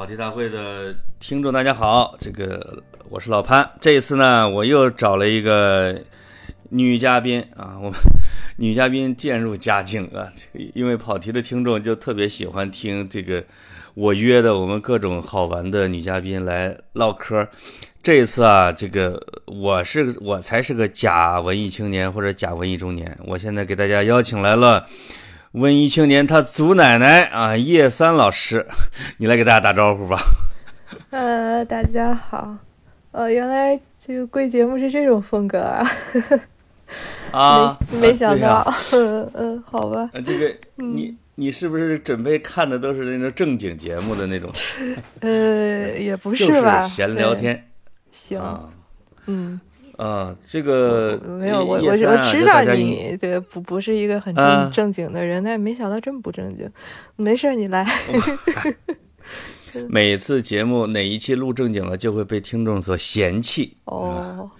跑题大会的听众大家好，这个我是老潘。这一次呢，我又找了一个女嘉宾啊，我们女嘉宾渐入佳境啊。因为跑题的听众就特别喜欢听这个我约的我们各种好玩的女嘉宾来唠嗑。这一次啊，这个我是我才是个假文艺青年或者假文艺中年，我现在给大家邀请来了。文艺青年他祖奶奶啊，叶三老师，你来给大家打招呼吧。呃，大家好，呃，原来这个贵节目是这种风格啊，啊，没没想到，嗯嗯，好吧。这个你你是不是准备看的都是那种正经节目的那种？呃，也不是吧，闲聊天。行，嗯。啊，这个没有我我我知道你对不不是一个很正正经的人，但是没想到这么不正经。没事，你来。每次节目哪一期录正经了，就会被听众所嫌弃。哦，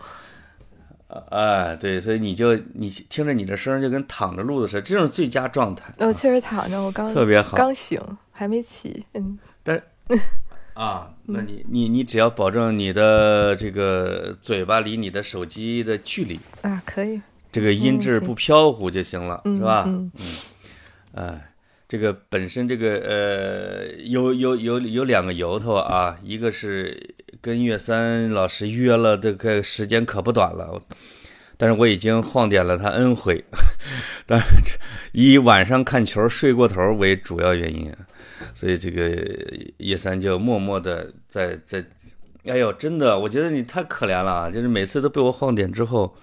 哎，对，所以你就你听着你的声就跟躺着录的似的，这种最佳状态。我确实躺着，我刚特别好，刚醒，还没起。嗯，但。啊，那你你你只要保证你的这个嘴巴离你的手机的距离啊，可以，这个音质不飘忽就行了，是吧？嗯嗯，哎，这个本身这个呃有有有有两个由头啊，一个是跟岳三老师约了这个时间可不短了，但是我已经晃点了他 N 回，但是以晚上看球睡过头为主要原因。所以这个叶三就默默的在在，哎呦，真的，我觉得你太可怜了，就是每次都被我晃点之后，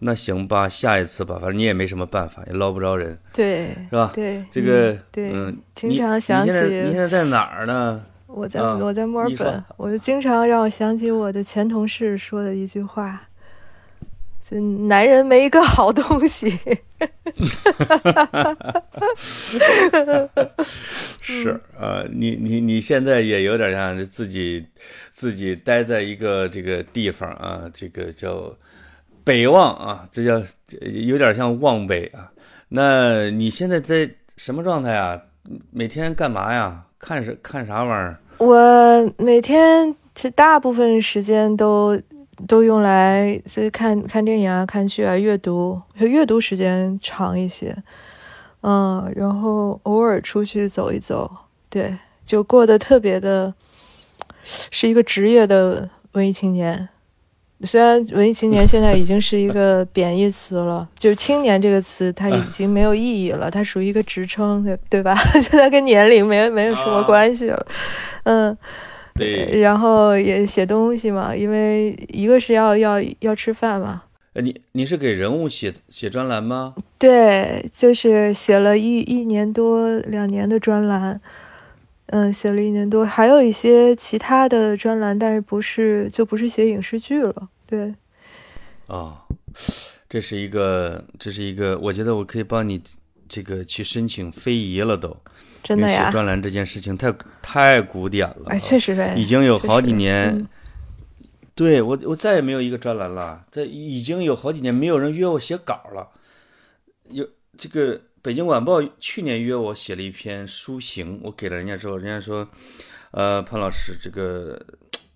那行吧，下一次吧，反正你也没什么办法，也捞不着人，对，是吧？对，这个，对，嗯，经常想起，你现在在哪儿呢？我在我在墨尔本，我就经常让我想起我的前同事说的一句话。男人没一个好东西，是啊，你你你现在也有点像自己自己待在一个这个地方啊，这个叫北望啊，这叫有点像望北啊。那你现在在什么状态啊？每天干嘛呀？看什看啥玩意儿？我每天其实大部分时间都。都用来是看看电影啊、看剧啊、阅读，阅读时间长一些，嗯，然后偶尔出去走一走，对，就过得特别的，是一个职业的文艺青年。虽然文艺青年 现在已经是一个贬义词了，就青年这个词它已经没有意义了，它属于一个职称，对对吧？现在跟年龄没没有什么关系了，嗯。对，然后也写东西嘛，因为一个是要要要吃饭嘛。呃，你你是给人物写写专栏吗？对，就是写了一一年多两年的专栏，嗯，写了一年多，还有一些其他的专栏，但是不是就不是写影视剧了？对。哦，这是一个，这是一个，我觉得我可以帮你这个去申请非遗了都。真的呀！写专栏这件事情太太古典了，哎，确实已经有好几年。对我，我再也没有一个专栏了。这已经有好几年没有人约我写稿了。有这个《北京晚报》去年约我写了一篇书评，我给了人家之后，人家说：“呃，潘老师，这个。”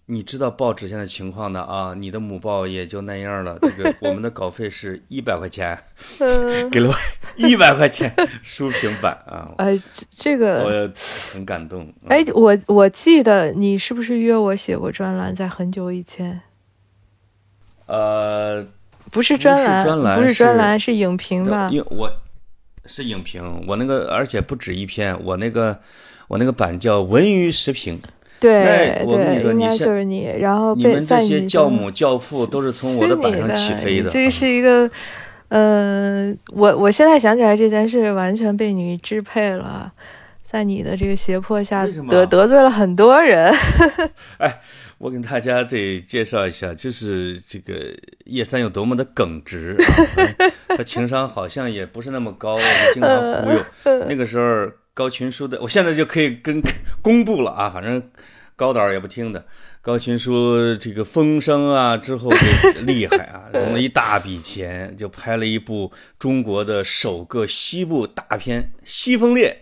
你知道报纸现在情况的啊？你的母报也就那样了。这个 我们的稿费是一百块钱，给了我一百块钱书评版啊。哎，这个我很感动。哎，我我记得你是不是约我写过专栏，在很久以前？呃，不是专栏，不是专栏，是影评吧？因为我是影评，我那个而且不止一篇，我那个我那个版叫文娱时评。对，我跟你说，应该就是你。然后你们这些教母教父都是从我的板上起飞的。这是一个，嗯，我我现在想起来这件事，完全被你支配了，在你的这个胁迫下，得得罪了很多人。哎，我跟大家得介绍一下，就是这个叶三有多么的耿直，他情商好像也不是那么高，经常忽悠。那个时候。高群书的，我现在就可以跟 公布了啊！反正高导也不听的。高群书这个风声啊，之后就厉害啊，融了一大笔钱，就拍了一部中国的首个西部大片《西风烈》，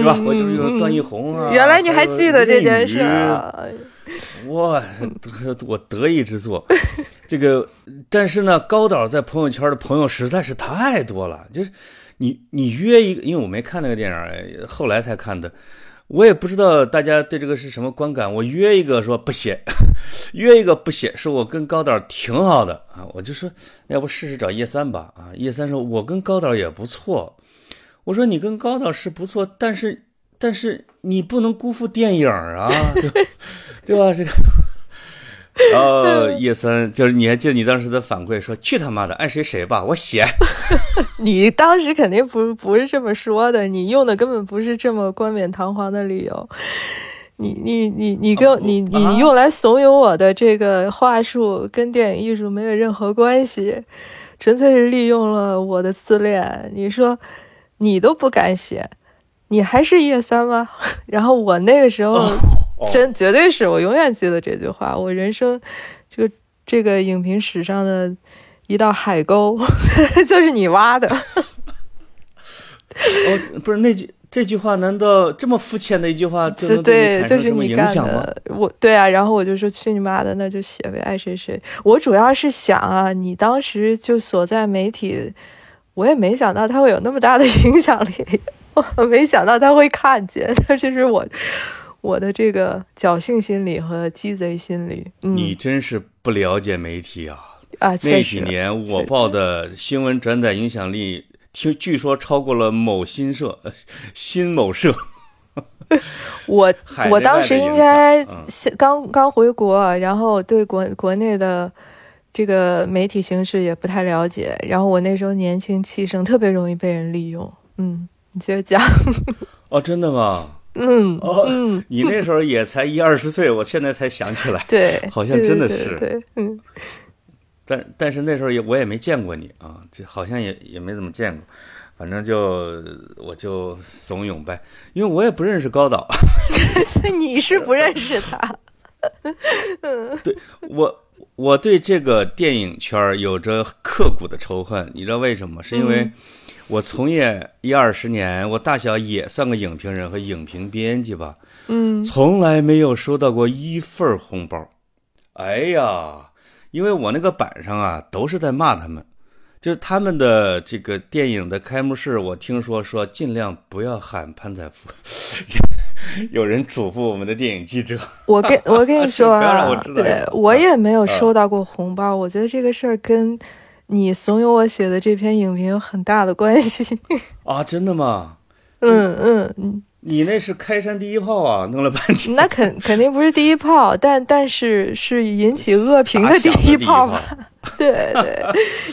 是吧？我就是有段奕宏啊。原来你还记得这件事啊？哇，我得意之作。这个，但是呢，高导在朋友圈的朋友实在是太多了。就是你，你约一个，因为我没看那个电影，后来才看的。我也不知道大家对这个是什么观感。我约一个说不写，约一个不写，是我跟高导挺好的啊。我就说，要不试试找叶三吧啊。叶三说，我跟高导也不错。我说你跟高导是不错，但是但是你不能辜负电影啊，对吧？这个。然 后叶森就是你还记得你当时的反馈说去他妈的爱谁谁吧，我写。你当时肯定不不是这么说的，你用的根本不是这么冠冕堂皇的理由。你你你你跟你你用来怂恿我的这个话术跟电影艺术没有任何关系，纯粹是利用了我的自恋。你说你都不敢写，你还是叶三吗？然后我那个时候。真绝对是我永远记得这句话，我人生这个这个影评史上的一道海沟，就是你挖的。哦，不是那句这句话，难道这么肤浅的一句话 就能对你产生什么影响吗？我对啊，然后我就说去你妈的，那就写呗，爱谁谁。我主要是想啊，你当时就所在媒体，我也没想到他会有那么大的影响力，我没想到他会看见，这是我。我的这个侥幸心理和鸡贼心理，你真是不了解媒体啊！啊，那几年我报的新闻转载影响力，听据说超过了某新社、新某社。我我当时应该刚刚回国，然后对国国内的这个媒体形势也不太了解，然后我那时候年轻气盛，特别容易被人利用。嗯，你接着讲。哦，真的吗？嗯哦，你那时候也才一二十岁，我现在才想起来，对，好像真的是，对，嗯，但但是那时候也我也没见过你啊，这好像也也没怎么见过，反正就我就怂恿呗，因为我也不认识高导，你是不认识他，对我我对这个电影圈有着刻骨的仇恨，你知道为什么？是因为。我从业一二十年，我大小也算个影评人和影评编辑吧，嗯，从来没有收到过一份红包。哎呀，因为我那个板上啊，都是在骂他们，就是他们的这个电影的开幕式，我听说说尽量不要喊潘采夫，有人嘱咐我们的电影记者。我跟我跟你说啊，对，我也没有收到过红包。我觉得这个事儿跟。你怂恿我写的这篇影评有很大的关系 啊！真的吗？嗯嗯嗯，你那是开山第一炮啊！弄了半天，那肯肯定不是第一炮，但但是是引起恶评的第一炮吧？对对，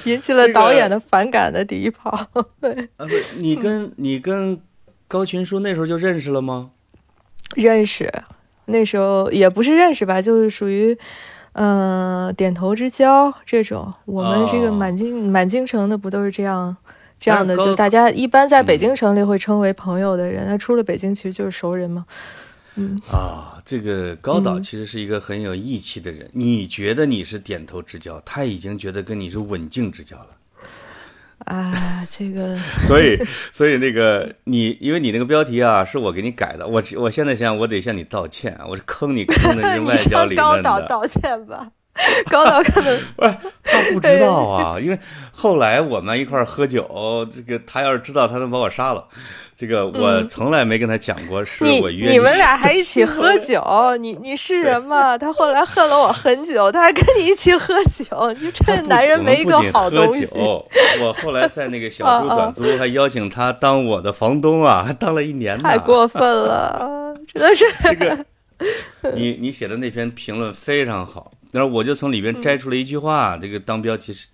引起了导演的反感的第一炮。对啊，不，你跟你跟高群书那时候就认识了吗？认识，那时候也不是认识吧，就是属于。嗯，点头之交这种，我们这个满京满京城的不都是这样这样的？就大家一般在北京城里会称为朋友的人，他出了北京其实就是熟人嘛。嗯啊，这个高导其实是一个很有义气的人。你觉得你是点头之交，他已经觉得跟你是刎颈之交了。啊，这个，所以，所以那个你，因为你那个标题啊，是我给你改的，我我现在想，我得向你道歉，我是坑你坑的是 外交里面的。高导道歉吧，高导可能 不是他不知道啊，因为后来我们一块喝酒，这个他要是知道，他能把我杀了。这个我从来没跟他讲过，是我约你。你们俩还一起喝酒，你你是人吗？他后来恨了我很久，他还跟你一起喝酒，你这男人没一个好东西。我后来在那个小猪 短租还邀请他当我的房东啊，还当了一年呢。太过分了，真的是。这个，你你写的那篇评论非常好，然后我就从里边摘出了一句话，这个当标题是。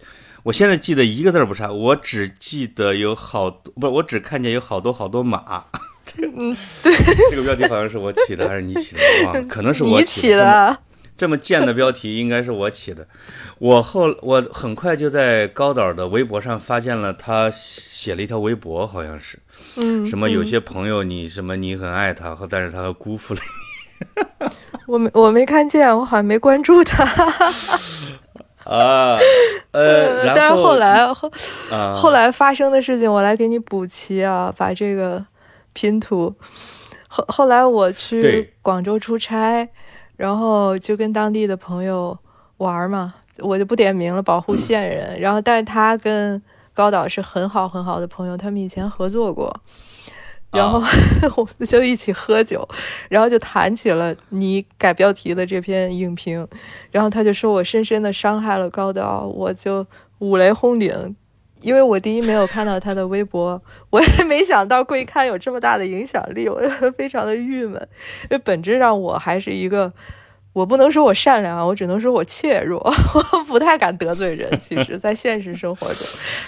我现在记得一个字儿不差，我只记得有好多，不是我只看见有好多好多马。这个，对，这个标题好像是我起的还是你起的？忘了，可能是我起的。这么贱的标题应该是我起的。我后我很快就在高导的微博上发现了他写了一条微博，好像是，嗯，什么有些朋友你什么你很爱他，但是他辜负了你。我没我没看见，我好像没关注他。啊，呃，但是后来后啊，后来发生的事情，我来给你补齐啊，把这个拼图。后后来我去广州出差，然后就跟当地的朋友玩嘛，我就不点名了，保护线人。然后，但是他跟高导是很好很好的朋友，他们以前合作过。然后 我们就一起喝酒，然后就谈起了你改标题的这篇影评，然后他就说我深深的伤害了高导，我就五雷轰顶，因为我第一没有看到他的微博，我也没想到贵刊有这么大的影响力，我非常的郁闷，因为本质上我还是一个。我不能说我善良，我只能说我怯弱，我不太敢得罪人。其实，在现实生活中，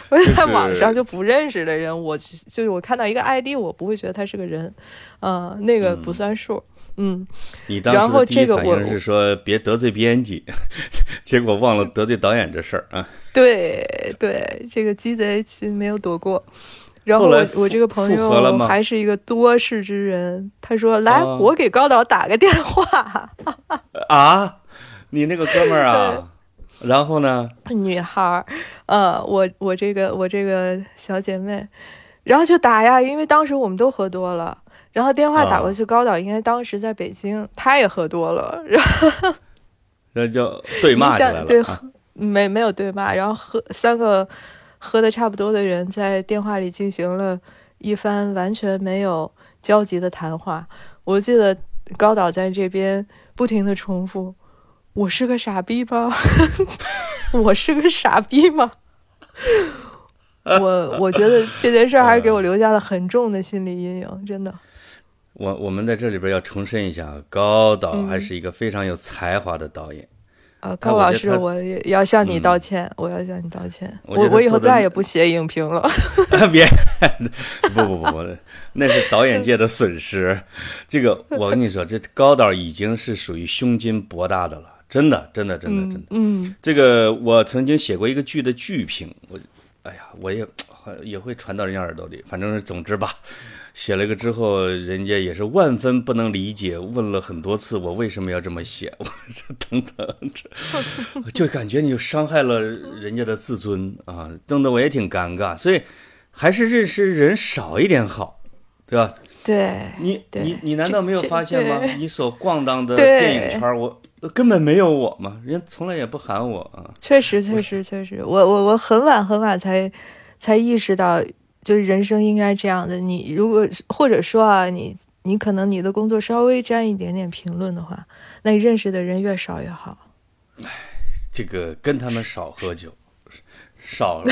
我在网上就不认识的人，我就是我看到一个 ID，我不会觉得他是个人，呃，那个不算数。嗯，你当时的第一反应是说别得罪编辑，结果忘了得罪导演这事儿啊。对对，这个鸡贼其实没有躲过。然后我我这个朋友还是一个多事之人，他说：“来，我给高导打个电话。”啊，你那个哥们儿啊？然后呢？女孩儿，呃，我我这个我这个小姐妹，然后就打呀，因为当时我们都喝多了，然后电话打过去，高导应该当时在北京，他也喝多了，然后那就对骂起来了。对，没没有对骂，然后喝三个。喝的差不多的人在电话里进行了一番完全没有交集的谈话。我记得高导在这边不停的重复：“我是个傻逼吗？我是个傻逼吗？”我我觉得这件事还是给我留下了很重的心理阴影，真的。我我们在这里边要重申一下，高导还是一个非常有才华的导演。啊，高老师，我也要向你道歉，我要向你道歉。我我以后再也不写影评了。别，不不不不，那是导演界的损失。这个我跟你说，这高导已经是属于胸襟博大的了，真的，真的，真的，真的。嗯，这个我曾经写过一个剧的剧评，我，哎呀，我也也会传到人家耳朵里。反正总之吧。写了个之后，人家也是万分不能理解，问了很多次我为什么要这么写，我说等等，这就感觉你就伤害了人家的自尊啊，弄得我也挺尴尬，所以还是认识人少一点好，对吧？对，你你你难道没有发现吗？你所逛荡的电影圈，我根本没有我嘛？人家从来也不喊我啊。确实，确实，确实，我我我很晚很晚才才意识到。就是人生应该这样的，你如果或者说啊，你你可能你的工作稍微沾一点点评论的话，那你认识的人越少越好。哎，这个跟他们少喝酒，少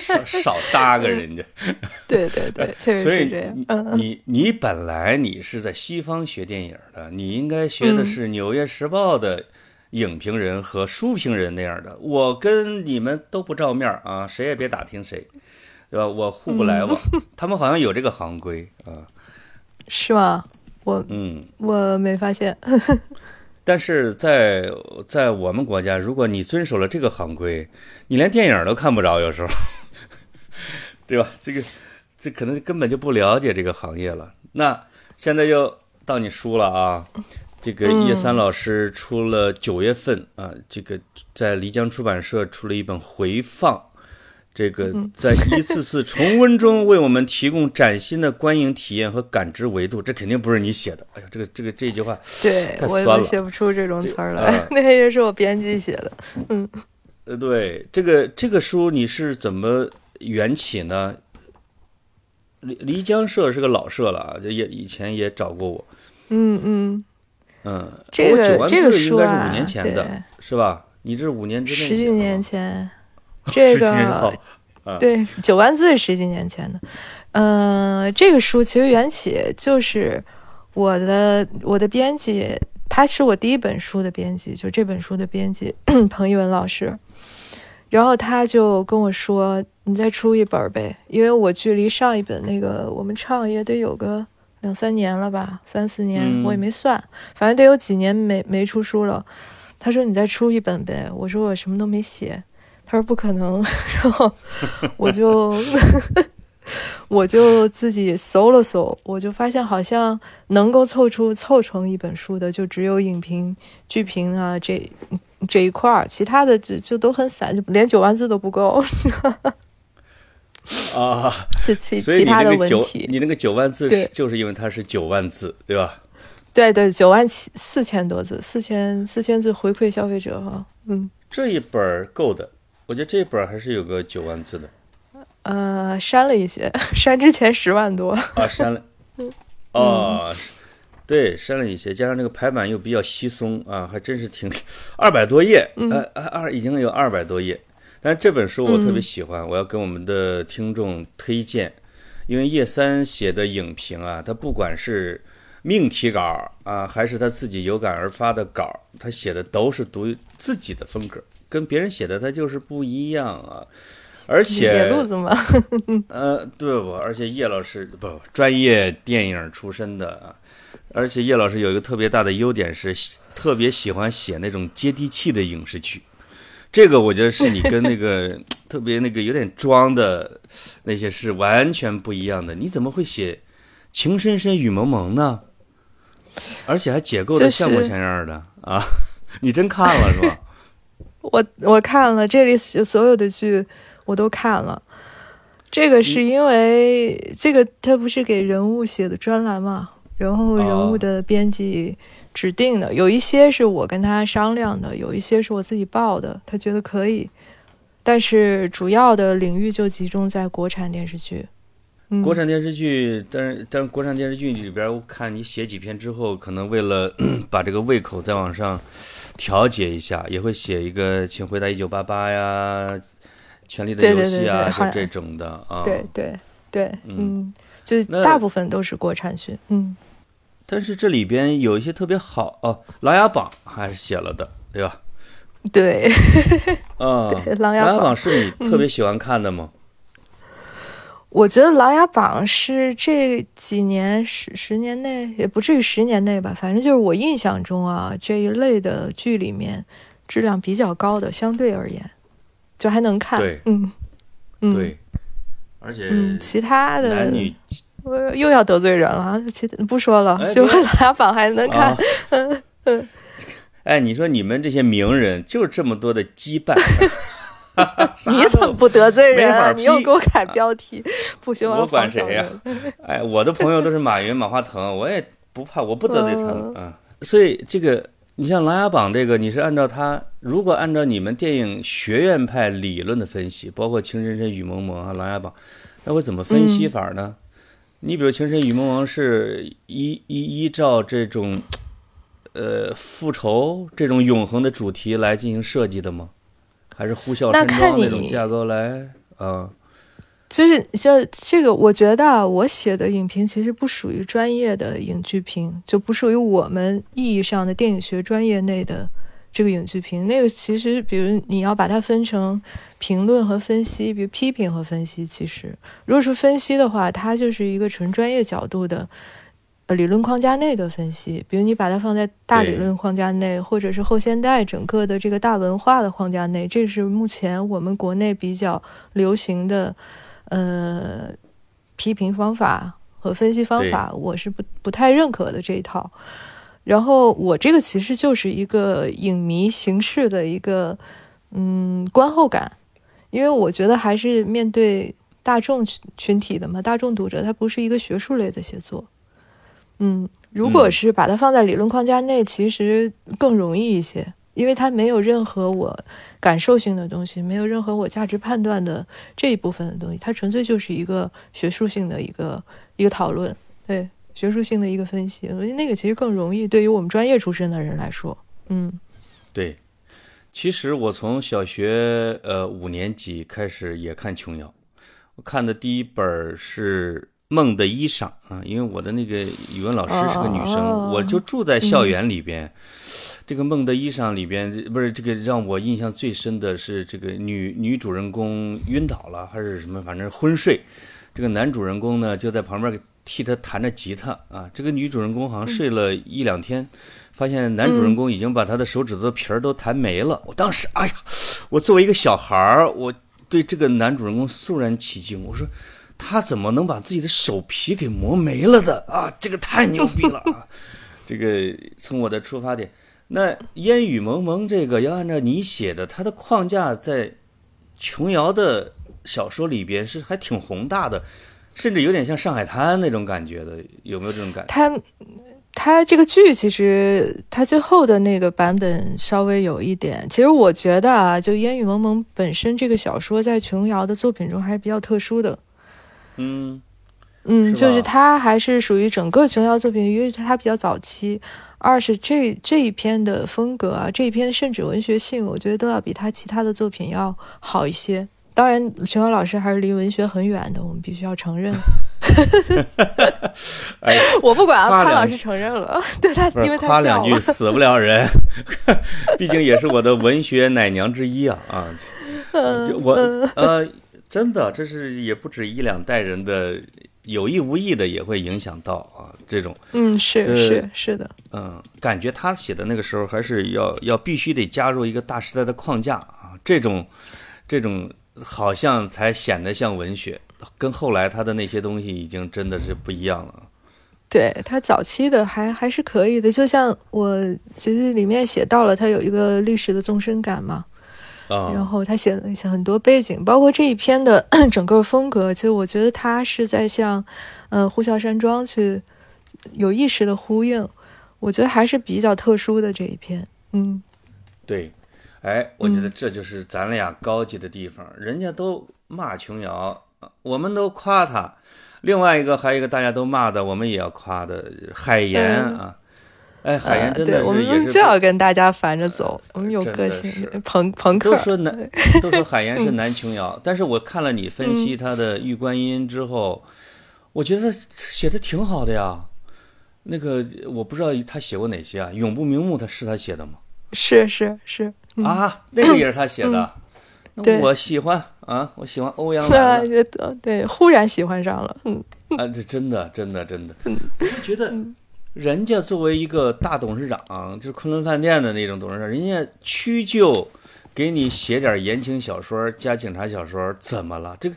少少搭个人家。对对对，确实是这样。所以你你本来你是在西方学电影的，你应该学的是《纽约时报》的影评人和书评人那样的。我跟你们都不照面啊，谁也别打听谁。对吧？我互不来往，他们好像有这个行规啊，是吗？我嗯，我没发现。但是在在我们国家，如果你遵守了这个行规，你连电影都看不着，有时候，对吧？这个这可能根本就不了解这个行业了。那现在又到你输了啊！这个叶三老师出了九月份啊，这个在漓江出版社出了一本回放。这个在一次次重温中为我们提供崭新的观影体验和感知维度，这肯定不是你写的。哎呀，这个这个这句话，对我也写不出这种词儿来，那也是我编辑写的。嗯，呃，对，这个这个书你是怎么缘起呢？漓漓江社是个老社了啊，这也以前也找过我。嗯嗯嗯，这个这个书啊，五年前的是吧？你这是五年之内，十几年前。这个对九万字十几年前的，嗯，这个书其实缘起就是我的我的编辑，他是我第一本书的编辑，就这本书的编辑 彭一文老师，然后他就跟我说：“你再出一本呗，因为我距离上一本那个我们唱也得有个两三年了吧，三四年我也没算，反正得有几年没没出书了。”他说：“你再出一本呗。”我说：“我什么都没写。”他说不可能，然后我就 我就自己搜了搜，我就发现好像能够凑出凑成一本书的，就只有影评、剧评啊这这一块儿，其他的就就都很散，就连九万字都不够。啊，这其其他的问题，你那个九万字是就是因为它是九万字，对吧？对对，九万七四千多字，四千四千字回馈消费者哈，嗯。这一本够的，我觉得这一本儿还是有个九万字的。呃，删了一些，删之前十万多。啊，删了，哦，对，删了一些，加上这个排版又比较稀松啊，还真是挺 二百多页，呃，二已经有二百多页。但是这本书我特别喜欢，我要跟我们的听众推荐，因为叶三写的影评啊，他不管是命题稿啊，还是他自己有感而发的稿，他写的都是独自己的风格，跟别人写的他就是不一样啊。而且野路子嘛，呃，对不？而且叶老师不专业电影出身的啊，而且叶老师有一个特别大的优点是特别喜欢写那种接地气的影视剧，这个我觉得是你跟那个 特别那个有点装的那些是完全不一样的。你怎么会写情深深雨蒙蒙呢？而且还解构的像模像样的啊！你真看了是吧？我我看了这里所有的剧，我都看了。这个是因为这个他不是给人物写的专栏嘛，然后人物的编辑指定的，有一些是我跟他商量的，有一些是我自己报的，他觉得可以，但是主要的领域就集中在国产电视剧。嗯、国产电视剧，但是但是国产电视剧里边，我看你写几篇之后，可能为了 把这个胃口再往上调节一下，也会写一个《请回答一九八八》呀，《权力的游戏》啊，这种的啊。对对对，嗯嗯，就那大部分都是国产剧，嗯。但是这里边有一些特别好哦，《琅琊榜》还是写了的，对吧？对，啊，对《琅琊榜琅琊榜》是你特别喜欢看的吗？我觉得《琅琊榜》是这几年十十年内，也不至于十年内吧，反正就是我印象中啊这一类的剧里面质量比较高的，相对而言，就还能看。对嗯，嗯，对，而且嗯，其他的男女我又要得罪人了啊，其他不说了，就《琅琊榜》还能看。啊。哎，你说你们这些名人就是这么多的羁绊，啥 你怎么不得罪人你又给我改标题，不行，我管谁呀 哎，我的朋友都是马云、马化腾，我也不怕，我不得罪他们啊。所以这个，你像《琅琊榜》这个，你是按照他，如果按照你们电影学院派理论的分析，包括《情深深雨蒙蒙》啊，《琅琊榜》，那会怎么分析法呢？你比如《情深雨蒙蒙》是依依依照这种，呃，复仇这种永恒的主题来进行设计的吗？还是呼啸山那看庄那种你架构来啊？就是这这个，我觉得啊，我写的影评其实不属于专业的影剧评，就不属于我们意义上的电影学专业内的这个影剧评。那个其实，比如你要把它分成评论和分析，比如批评和分析。其实，如果是分析的话，它就是一个纯专业角度的。呃，理论框架内的分析，比如你把它放在大理论框架内，或者是后现代整个的这个大文化的框架内，这是目前我们国内比较流行的呃批评方法和分析方法，我是不不太认可的这一套。然后我这个其实就是一个影迷形式的一个嗯观后感，因为我觉得还是面对大众群群体的嘛，大众读者，它不是一个学术类的写作。嗯，如果嗯是把它放在理论框架内，其实更容易一些，因为它没有任何我感受性的东西，没有任何我价值判断的这一部分的东西，它纯粹就是一个学术性的一个一个讨论，对学术性的一个分析，我觉得那个其实更容易，对于我们专业出身的人来说，嗯。对，其实我从小学呃五年级开始也看琼瑶，我看的第一本是《梦的衣裳》啊，因为我的那个语文老师是个女生，哦我就住在校园里边。这个《梦的衣裳》里边不是这个让我印象最深的是这个女女主人公晕倒了还是什么，反正昏睡，这个男主人公呢就在旁边替她弹着吉他啊，这个女主人公好像睡了一两天。发现男主人公已经把她的手指头皮儿都弹没了。我当时，哎呀，我作为一个小孩儿，我对这个男主人公肃然起敬。我说，他怎么能把自己的手皮给磨没了的 啊？这个太牛逼了啊！这个从我的出发点，那烟雨蒙蒙这个要按照你写的，它的框架在琼瑶的小说里边是还挺宏大的，甚至有点像上海滩那种感觉的，有没有这种感觉？他他这个剧其实他最后的那个版本稍微有一点，其实我觉得啊，就烟雨蒙蒙本身这个小说在琼瑶的作品中还是比较特殊的。嗯嗯，是就是吧它还是属于整个琼瑶作品，因为他比较早期。二是这这一篇的风格啊，这一篇甚至文学性，我觉得都要比他其他的作品要好一些。当然，琼瑶老师还是离文学很远的，我们必须要承认。哎，我不管啊，潘老师承认了，对他，因为他夸两句死不了人，毕竟也是我的文学奶娘之一啊啊！就我呃，真的，这是也不止一两代人的有意无意的也会影响到啊，这种。嗯，是是是的，嗯，感觉他写的那个时候还是要要必须得加入一个大时代的框架啊，这种这种好像才显得像文学，跟后来他的那些东西已经真的是不一样了。对他早期的还还是可以的，就像我其实里面写到了他有一个历史的纵深感嘛，啊、然后他写了一些很多背景，包括这一篇的 整个风格，其实我觉得他是在向，呃，呼啸山庄去有意识的呼应，我觉得还是比较特殊的这一篇，嗯，对，哎，我觉得嗯。这就是咱俩高级的地方，人家都骂琼瑶，我们都夸他。另外一个还有一个大家都骂的，我们也要夸的海岩嗯。啊，哎，海岩呃真的是也是们就要跟大家反着走，我们有真个性朋朋克都，说南都说海岩嗯是南琼瑶，但是我看了你分析他的《玉观音》之后，我觉得写的挺好的呀。那个我不知道他写过哪些啊，《永不瞑目》他是他写的吗？是是是，嗯啊，那个也是他写的。那我喜欢啊，我喜欢欧阳 对对，忽然喜欢上了，嗯啊，这真的真的真的，我就觉得人家作为一个大董事长，就是昆仑饭店的那种董事长，人家屈就给你写点言情小说加警察小说，怎么了？这个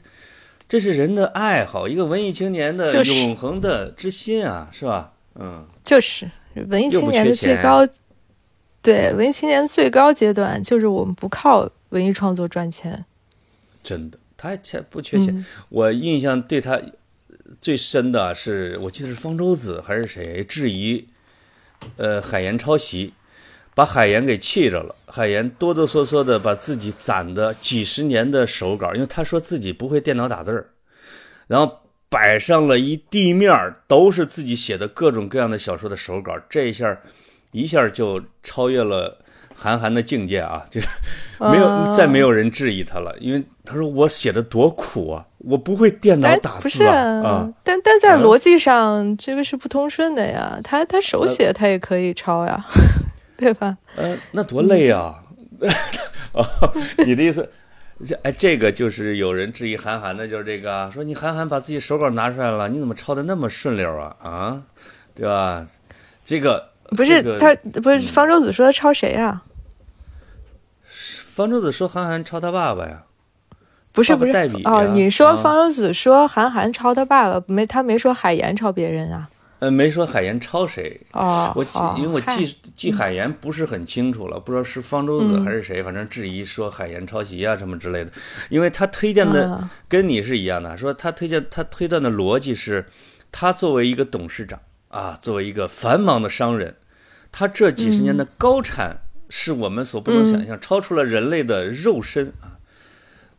这是人的爱好，一个文艺青年的永恒的之心啊，是吧？嗯，就是文艺青年的最高，对文艺青年的最高阶段就是我们不靠文艺创作赚钱。真的，他还钱不缺钱。嗯我印象对他最深的是，我记得是方舟子还是谁质疑，呃，海岩抄袭，把海岩给气着了。海岩哆哆嗦嗦的把自己攒的几十年的手稿，因为他说自己不会电脑打字儿，然后摆上了一地面都是自己写的各种各样的小说的手稿，这一下一下就超越了韩寒的境界啊！就是没有、啊再没有人质疑他了，因为他说我写的多苦啊，我不会电脑哎，打不是字啊啊！但但在啊逻辑上，这个是不通顺的呀。他他手写他也可以抄呀，对吧？呃，那多累啊！哦，你的意思，这哎，这个就是有人质疑韩寒的，就是这个啊，说你韩寒把自己手稿拿出来了，你怎么抄的那么顺溜啊？啊，对吧？这个不是、这个他不是方舟子说他抄谁呀？方舟子说韩寒抄他爸爸呀，不是不是哦，你说啊。方舟子说韩寒抄他爸爸，没他没说海岩抄别人啊？呃，没说海岩抄谁。哦，我记哦，因为我记记海岩不是很清楚了，不知道是方舟子嗯。还是谁，反正质疑说海岩抄袭啊什么之类的。因为他推荐的啊跟你是一样的，说他推荐他推断的逻辑是，他作为一个董事长啊，作为一个繁忙的商人，他这几十年的高产是我们所不能想象，超出了人类的肉身啊。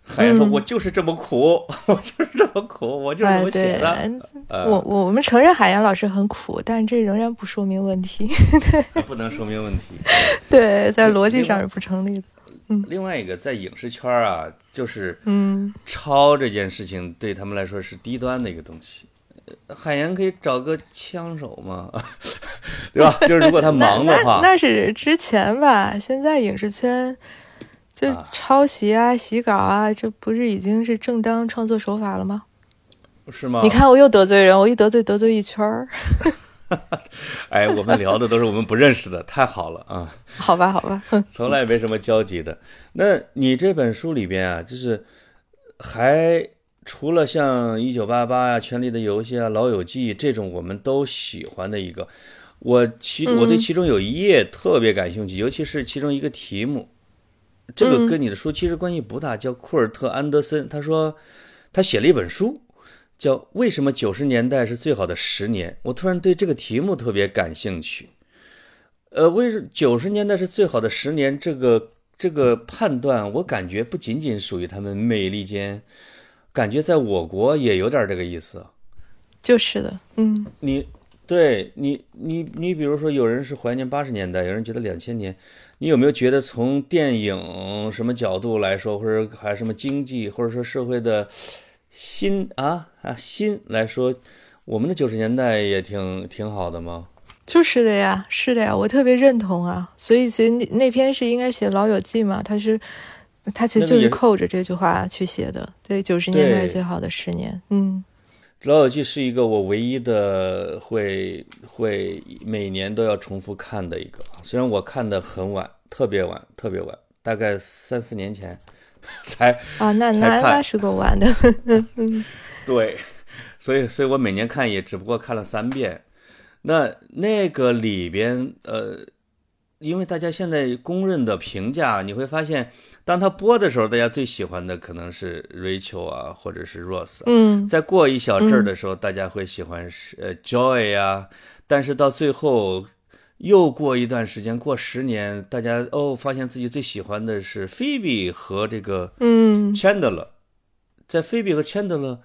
海洋说：“嗯 我就是这么苦，我就是这么苦，我就是这么写的。，呃我我我们承认海洋老师很苦，但这仍然不说明问题。不能说明问题。对，在逻辑上是不成立的。另外一个，在影视圈啊，就是嗯，抄这件事情对他们来说是低端的一个东西。呃海岩可以找个枪手嘛，对吧？就是如果他忙的话，那那是之前吧，现在影视圈就啊抄袭啊、洗稿啊，这不是已经是正当创作手法了吗？是吗？你，看我又得罪人，我一得罪得罪一圈儿，哎，我们聊的都是我们不认识的，太好了啊，好吧，好吧，从来没什么交集的。那你这本书里边啊，就是还除了像《一九八八》呀、《权力的游戏》啊、《老友记》这种我们都喜欢的一个，我其我对其中有一页特别感兴趣，尤其是其中一个题目，这个跟你的书其实关系不大，叫库尔特·安德森，他说他写了一本书，叫《为什么九十年代是最好的十年》，我突然对这个题目特别感兴趣。呃，为九十年代是最好的十年，这个这个判断，我感觉不仅仅属于他们美利坚。感觉在我国也有点这个意思，就是的，嗯，你对你你你，比如说有人是怀念八十年代，有人觉得两千年，你有没有觉得从电影什么角度来说，或者还是什么经济，或者说社会的新啊啊新来说，我们的九十年代也挺挺好的吗？就是的呀，是的呀，我特别认同啊，所以其实那那篇是应该写《老友记》嘛，他是。他其实就是扣着这句话去写的，对，九十年代最好的十年。嗯，《老友记》是一个我唯一的会会每年都要重复看的一个，虽然我看的很晚，特别晚，特别晚，大概三四年前才啊，那那那是够晚的。对，所以所以我每年看也只不过看了三遍。那那个里边，呃，因为大家现在公认的评价，你会发现。当他播的时候，大家最喜欢的可能是 Rachel 啊，或者是 Rose。嗯，再过一小阵儿的时候，大家会喜欢是呃 Joy 啊。但是到最后，又过一段时间，过十年，大家哦，发现自己最喜欢的是 Phoebe 和这个嗯 Chandler。在 Phoebe 和 Chandler，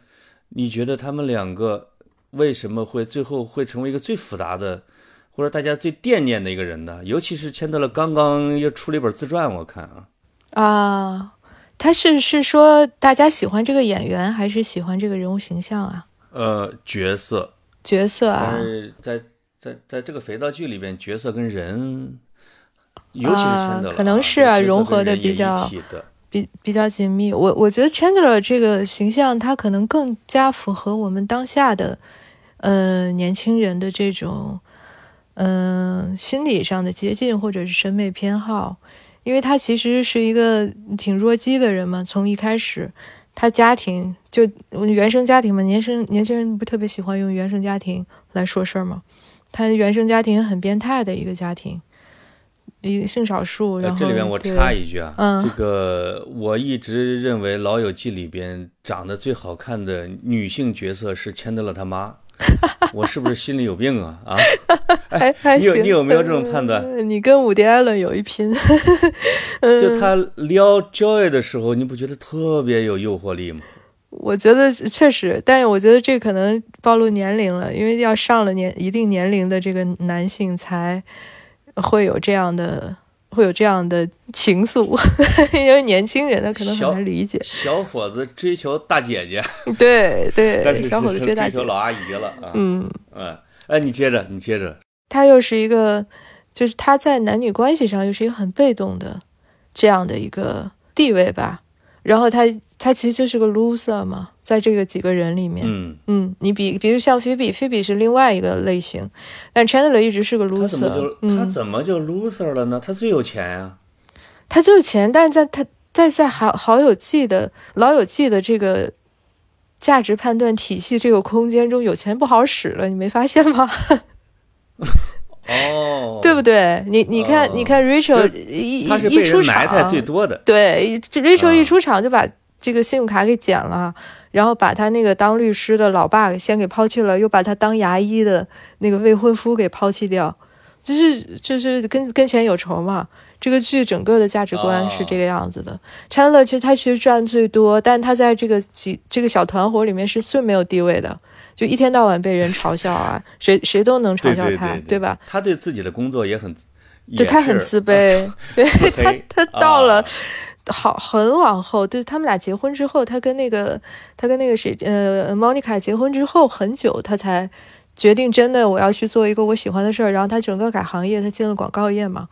你觉得他们两个为什么会最后会成为一个最复杂的，或者大家最惦念的一个人呢？尤其是 Chandler 刚刚又出了一本自传，我看啊。啊，他是是说大家喜欢这个演员，还是喜欢这个人物形象啊？呃，角色，角色啊，在在在这个肥皂剧里边，角色跟人，尤其是 Chandler，可能是啊，融合的比较比比较紧密。我我觉得 Chandler 这个形象，他可能更加符合我们当下的呃年轻人的这种嗯心理上的接近，或者是审美偏好。因为他其实是一个挺弱鸡的人嘛，从一开始，他家庭就原生家庭嘛，年生年轻人不特别喜欢用原生家庭来说事儿嘛，他原生家庭很变态的一个家庭，一个性少数。然后这里面我插一句啊，嗯，这个我一直认为《老友记》里边长得最好看的女性角色是钱德勒他妈。我是不是心里有病啊？啊，还还行。你有你有没有这种判断？你跟伍迪·艾伦有一拼。就他撩 Joy 的时候，你不觉得特别有诱惑力吗？我觉得确实，但是我觉得这可能暴露年龄了，因为要上了年一定年龄的这个男性才会有这样的。会有这样的情愫，因为年轻人他可能很难理解。小伙子追求大姐姐，对对，但是小伙子追追求老阿姨了啊。嗯嗯，哎，你接着，你接着。他又是一个，就是他在男女关系上又是一个很被动的这样的一个地位吧。然后他他其实就是个 loser 嘛，在这个几个人里面，嗯嗯，你比比如像菲比，菲比是另外一个类型，但 Chandler 一直是个 loser，他怎么就他怎么就 loser 了呢？他最有钱呀，他最有钱，但是在他在在好好友记的老友记的这个价值判断体系这个空间中，有钱不好使了，你没发现吗？哦，对不对？你你看，你看，Rachel 一一出场，最多的对，Rachel 一出场就把这个信用卡给剪了，然后把他那个当律师的老爸先给抛弃了，又把他当牙医的那个未婚夫给抛弃掉，就是就是跟跟钱有仇嘛。这个剧整个的价值观是这个样子的。Chandler 其实他其实赚最多，但他在这个几这个小团伙里面是最没有地位的。就一天到晚被人嘲笑啊，谁谁都能嘲笑他，对吧？他对自己的工作也很，对他很自卑，对他他到了好很往后，就是他们俩结婚之后，他跟那个他跟那个谁呃，Monica 结婚之后很久，他才决定真的我要去做一个我喜欢的事儿，然后他整个改行业，他进了广告业嘛。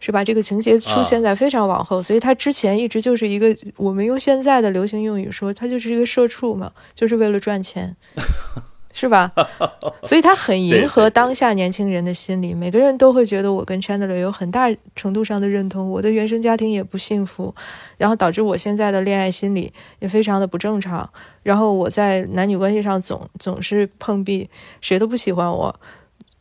是吧？这个情节出现在非常往后，所以他之前一直就是一个我们用现在的流行用语说，他就是一个社畜嘛，就是为了赚钱。是吧？所以他很迎合当下年轻人的心理，每个人都会觉得我跟 Chandler 有很大程度上的认同，我的原生家庭也不幸福，然后导致我现在的恋爱心理也非常的不正常，然后我在男女关系上总总是碰壁，谁都不喜欢我。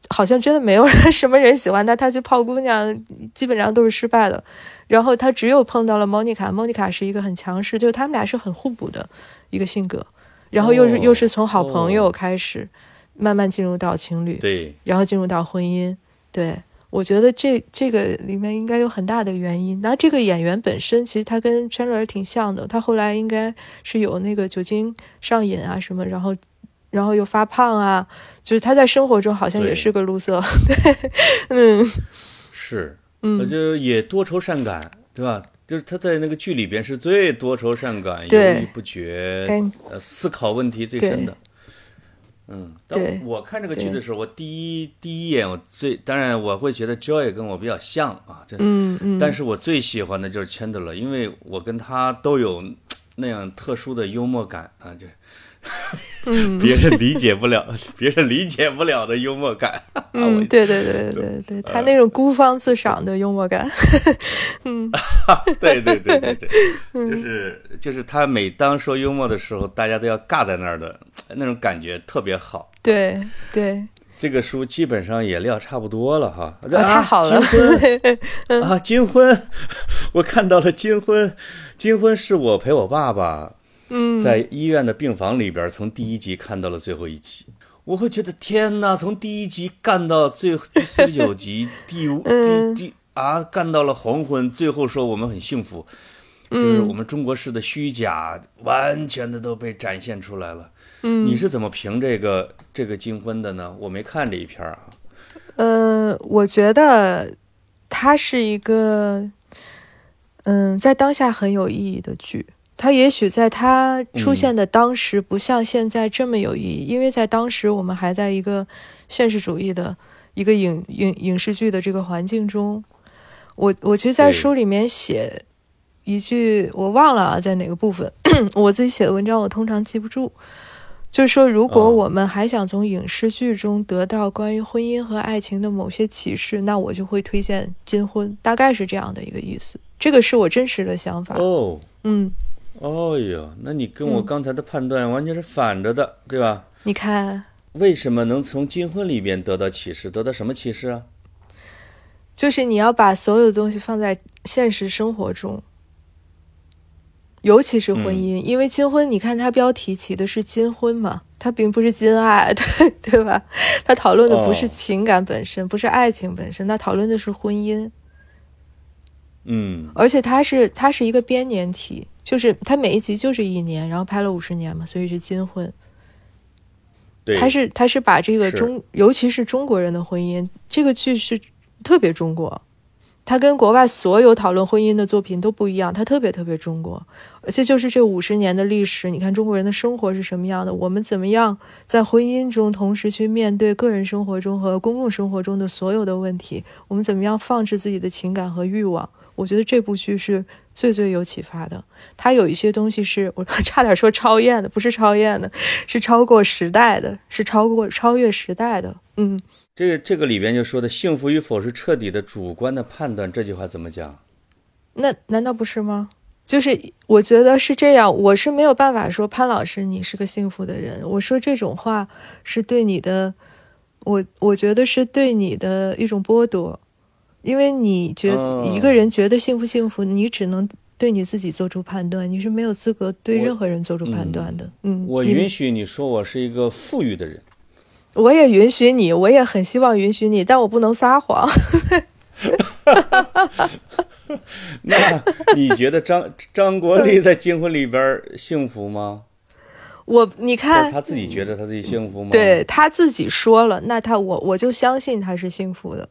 好像真的没有什么人喜欢他，他去泡姑娘基本上都是失败的。然后他只有碰到了 Monica，Monica 是一个很强势，就是他们俩是很互补的一个性格。然后又是、哦又是从好朋友哦开始，慢慢进入到情侣，对，然后进入到婚姻。对我觉得这这个里面应该有很大的原因。那这个演员本身其实他跟 Chandler 挺像的，他后来应该是有那个酒精上瘾啊什么，然后然后又发胖啊，就是他在生活中好像也是个 loser。对，嗯。是，呃嗯，就是也多愁善感，对吧？就是他在那个剧里边是最多愁善感、犹豫不决哎，呃，思考问题最深的。嗯，但我看这个剧的时候，我第一第一眼我最当然我会觉得 Joy 跟我比较像啊，这，嗯嗯，但是我最喜欢的就是 Chandler，因为我跟他都有那样特殊的幽默感啊，就是嗯别人理解不了，别人理解不了的幽默感。嗯，对对对对对，他那种孤芳自赏的幽默感，嗯 对对对对对，就是就是他每当说幽默的时候，大家都要尬在那儿的那种感觉特别好。对对，这个书基本上也料差不多了哈，啊，太好了金，婚啊，金婚，我看到了金婚，金婚是我陪我爸爸嗯，在医院的病房里边，从第一集看到了最后一集。我会觉得天哪，从第一集干到最第四十九集，第五嗯第第啊，干到了黄昏，最后说我们很幸福，就是我们中国式的虚假，完全的都被展现出来了。嗯你是怎么评这个这个金婚的呢？我没看这一篇啊。呃，我觉得它是一个，嗯，在当下很有意义的剧。它也许在它出现的当时不像现在这么有意义，因为在当时我们还在一个现实主义的一个影影影视剧的这个环境中。我我其实，在书里面写一句，我忘了啊，在哪个部分，我自己写的文章我通常记不住。就是说，如果哦我们还想从影视剧中得到关于婚姻和爱情的某些启示，那我就会推荐《金婚》，大概是这样的一个意思。这个是我真实的想法。哦，嗯，哦哟，那你跟我嗯刚才的判断完全是反着的，对吧？你看，为什么能从金婚里边得到启示？得到什么启示啊？就是你要把所有的东西放在现实生活中，尤其是婚姻，因为金婚，你看它标题起的是金婚嘛，它并不是金爱，对 对吧？它讨论的不是哦情感本身，不是爱情本身，它讨论的是婚姻。嗯，而且它是它是一个编年体，就是他每一集就是一年，然后拍了五十年嘛，所以是金婚。对，它是他是把这个中，尤其是中国人的婚姻，这个剧是特别中国，它跟国外所有讨论婚姻的作品都不一样，它特别特别中国，而且就是这五十年的历史，你看中国人的生活是什么样的，我们怎么样在婚姻中同时去面对个人生活中和公共生活中的所有的问题，我们怎么样放置自己的情感和欲望。我觉得这部剧是最最有启发的，它有一些东西是我 差点说超验的，不是超验的，是超过时代的，是超过超越时代的。嗯，这个这个里边就说的幸福与否是彻底的主观的判断，这句话怎么讲？那难道不是吗？就是我觉得是这样，我是没有办法说潘老师你是个幸福的人。我说这种话是对你的，我我觉得是对你的一种剥夺，因为你觉得哦一个人觉得幸不幸福，你只能对你自己做出判断，你是没有资格对任何人做出判断的。嗯，我允许你说我是一个富裕的人，我也允许你，我也很希望允许你，但我不能撒谎。那你觉得张张国立在金婚里边幸福吗？我你看者，他自己觉得他自己幸福吗？对，他自己说了，那他我我就相信他是幸福的，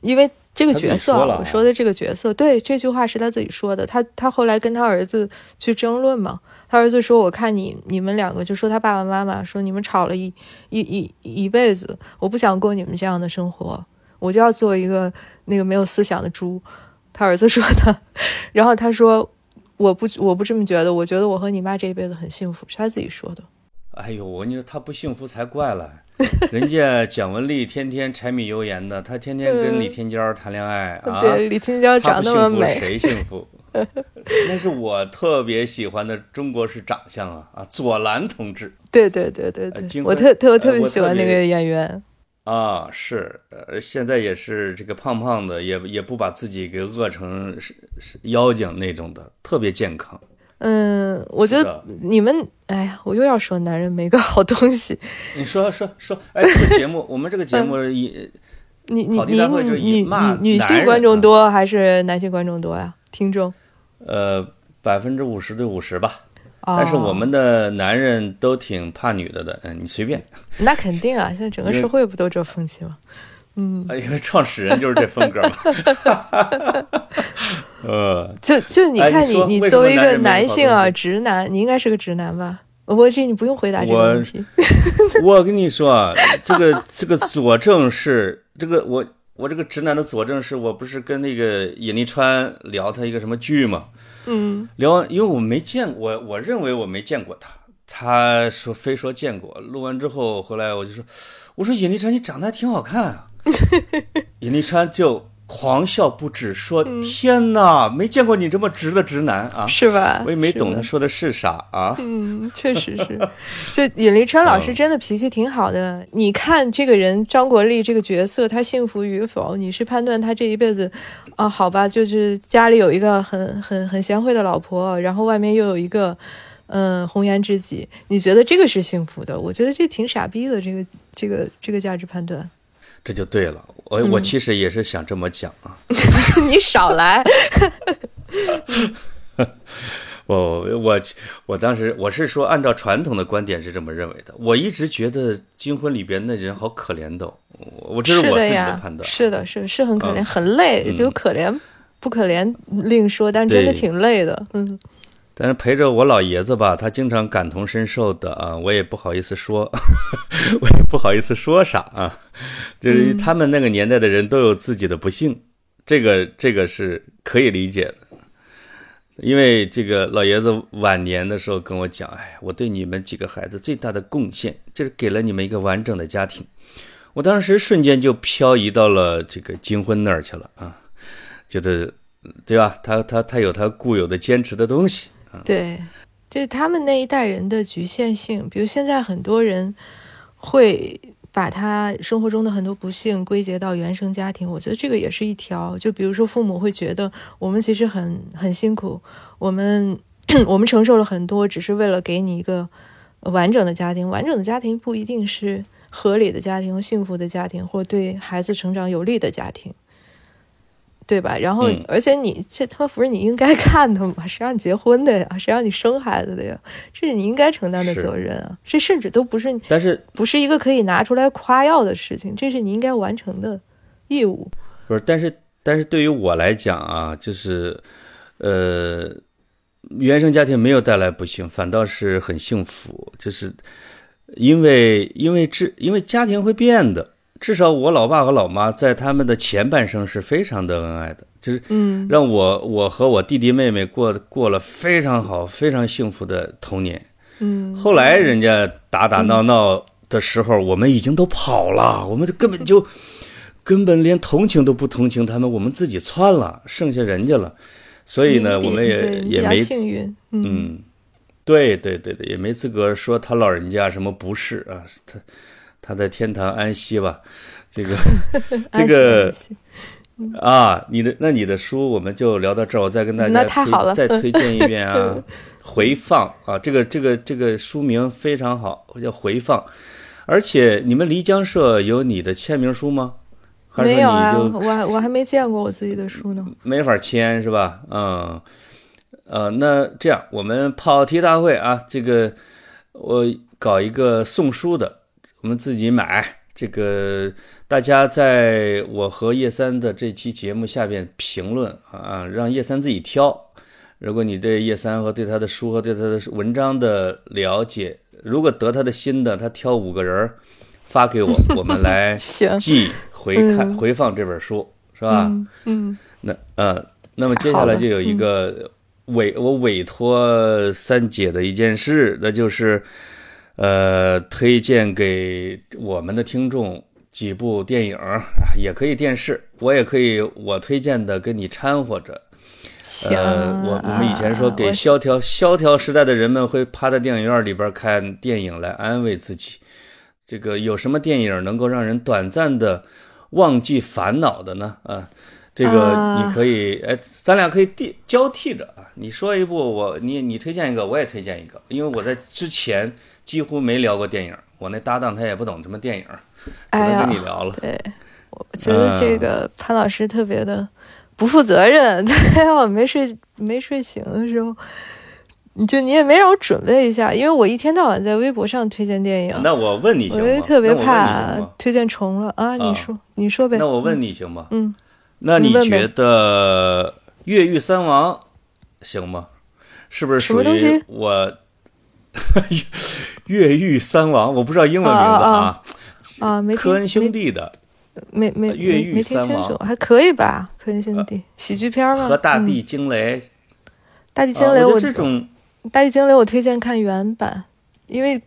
因为这个角色我说的这个角色，对这句话是他自己说的。他他后来跟他儿子去争论嘛，他儿子说：“我看你你们两个，就说他爸爸妈妈说你们吵了一一一一辈子，我不想过你们这样的生活，我就要做一个那个没有思想的猪。”他儿子说的，然后他说：“我不我不这么觉得，我觉得我和你妈这一辈子很幸福，是他自己说的。”哎呦，我跟你说他不幸福才怪了。人家蒋雯丽天天柴米油盐的，她天天跟李天娇谈恋爱啊。对，李天娇长那么美，谁幸福？那是我特别喜欢的中国式长相啊啊！左蓝同志。对对对对对，我特特特别喜欢那个演员。啊，是，呃，现在也是这个胖胖的，也也不把自己给饿成是是妖精那种的，特别健康。嗯，我觉得你们，哎呀，我又要说男人没个好东西。你说说说，哎，这个节目，我们这个节目以你你你你女女性观众多还是男性观众多呀？听众？呃，百分之五十对五十吧。但是我们的男人都挺怕女的的，嗯，你随便。那肯定啊，现在整个社会不都这风气吗？嗯，因为创始人就是这风格嘛。呃，就就你看你你作为一个男性啊，直男，你应该是个直男吧？我这你不用回答这个问题。我跟你说啊，这个这个佐证是这个我我这个直男的佐证是我不是跟那个尹丽川聊他一个什么剧嘛？嗯，聊完，因为我没见我，我认为我没见过他。他说非说见过。录完之后回来，我就说，我说尹丽川，你长得还挺好看啊。尹立川就。狂笑不止，说：“天哪，没见过你这么直的直男啊！”是吧？我也没懂他说的是啥啊。嗯，确实是。就尹立川老师真的脾气挺好的。你看这个人张国立这个角色，他幸福与否，你是判断他这一辈子啊？好吧，就是家里有一个很很很贤惠的老婆，然后外面又有一个嗯红颜知己，你觉得这个是幸福的？我觉得这挺傻逼的，这个这个这个价值判断。这就对了，我我其实也是想这么讲啊。你少来。我我我当时我是说，按照传统的观点是这么认为的。我一直觉得金婚里边的人好可怜的，我这是我自己的判断。是的，是是很可怜，很累，就可怜不可怜另说，但真的挺累的，嗯。但是陪着我老爷子吧，他经常感同身受的啊，我也不好意思说，我也不好意思说啥啊，就是他们那个年代的人都有自己的不幸，这个这个是可以理解的，因为这个老爷子晚年的时候跟我讲，哎，我对你们几个孩子最大的贡献就是给了你们一个完整的家庭，我当时瞬间就漂移到了这个金婚那儿去了啊，觉得对吧？他他他有他固有的坚持的东西。对，就是他们那一代人的局限性，比如现在很多人会把他生活中的很多不幸归结到原生家庭，我觉得这个也是一条。就比如说父母会觉得我们其实很很辛苦，我们 我们承受了很多，只是为了给你一个完整的家庭。完整的家庭不一定是合理的家庭、幸福的家庭，或对孩子成长有利的家庭。对吧？然后，而且你这他妈不是你应该看的吗？谁让你结婚的呀？谁让你生孩子的呀？这是你应该承担的责任啊！这甚至都不是，但是不是一个可以拿出来夸耀的事情，这是你应该完成的义务。不是，但是但是对于我来讲啊，就是呃，原生家庭没有带来不幸，反倒是很幸福，就是因为因为这因为家庭会变的。至少我老爸和老妈在他们的前半生是非常的恩爱的，就是嗯，让我我和我弟弟妹妹过过了非常好、非常幸福的童年。嗯，后来人家打打闹闹的时候，我们已经都跑了，我们就根本就根本连同情都不同情他们，我们自己窜了，剩下人家了。所以呢，我们也也没幸运，嗯，对对对对，也没资格说他老人家什么不是啊，他。他在天堂安息吧，这个，这个啊，你的那你的书我们就聊到这儿，我再跟大家推再推荐一遍啊，回放。啊，这个这个这个书名非常好，叫回放，而且你们漓江社有你的签名书吗？没有啊，我我还没见过我自己的书呢，没法签是吧？嗯，呃，那这样我们跑题大会啊，这个我搞一个送书的。我们自己买这个，大家在我和叶三的这期节目下边评论啊，让叶三自己挑。如果你对叶三和对他的书和对他的文章的了解，如果得他的心的，他挑五个人发给我，我们来记回看回放这本书，是吧？嗯，那呃，那么接下来就有一个委我委托三姐的一件事，那就是。呃，推荐给我们的听众几部电影，也可以电视，我也可以我推荐的跟你掺和着。呃，我我们以前说给萧条萧条时代的人们会趴在电影院里边看电影来安慰自己。这个有什么电影能够让人短暂的忘记烦恼的呢？啊，这个你可以，哎，咱俩可以替交替着啊。你说一部，我你你推荐一个，我也推荐一个，因为我在之前几乎没聊过电影，我那搭档他也不懂什么电影，只能跟你聊了。对，我觉得这个潘老师特别的。不负责任，对我没睡没睡醒的时候，你就你也没让我准备一下，因为我一天到晚在微博上推荐电影。那我问你行吗？我特别怕推荐重了啊！你说你说呗。那我问你行吗？嗯。那你觉得《越狱三王》行吗？是不是属于我？越狱三王，我不知道英文名字啊啊，科恩兄弟的。没没越狱三王还可以吧？科恩兄弟喜剧片吗？和大地惊雷，大地惊雷我这种大地惊雷我推荐看原版，因为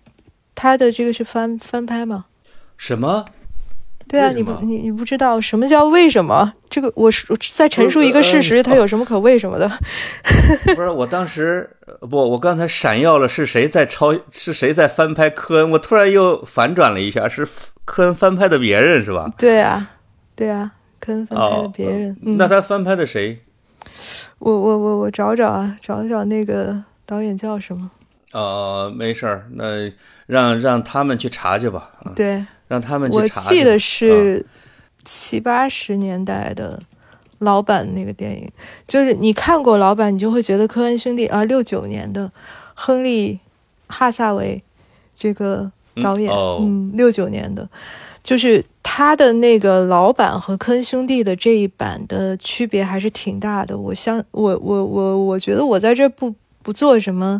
他的这个是翻翻拍嘛。什么？对啊，你不你你不知道什么叫为什么？这个我是在陈述一个事实，它有什么可为什么的？不是，我当时不，我刚才闪耀了，是谁在抄？是谁在翻拍科恩？我突然又反转了一下，是。科恩翻拍的别人是吧？对啊，对啊，科恩翻拍的别人。那他翻拍的谁？我我我我找找啊，找找那个导演叫什么？呃，没事儿，那让让他们去查去吧。对，让他们去查。我记得是七八十年代的老版那个电影，就是你看过老版，你就会觉得科恩兄弟啊，六九年的亨利哈萨维这个。导演，嗯，六九年的，就是他的那个老版和科恩兄弟的这一版的区别还是挺大的。我相，我我我我觉得我在这不不做什么，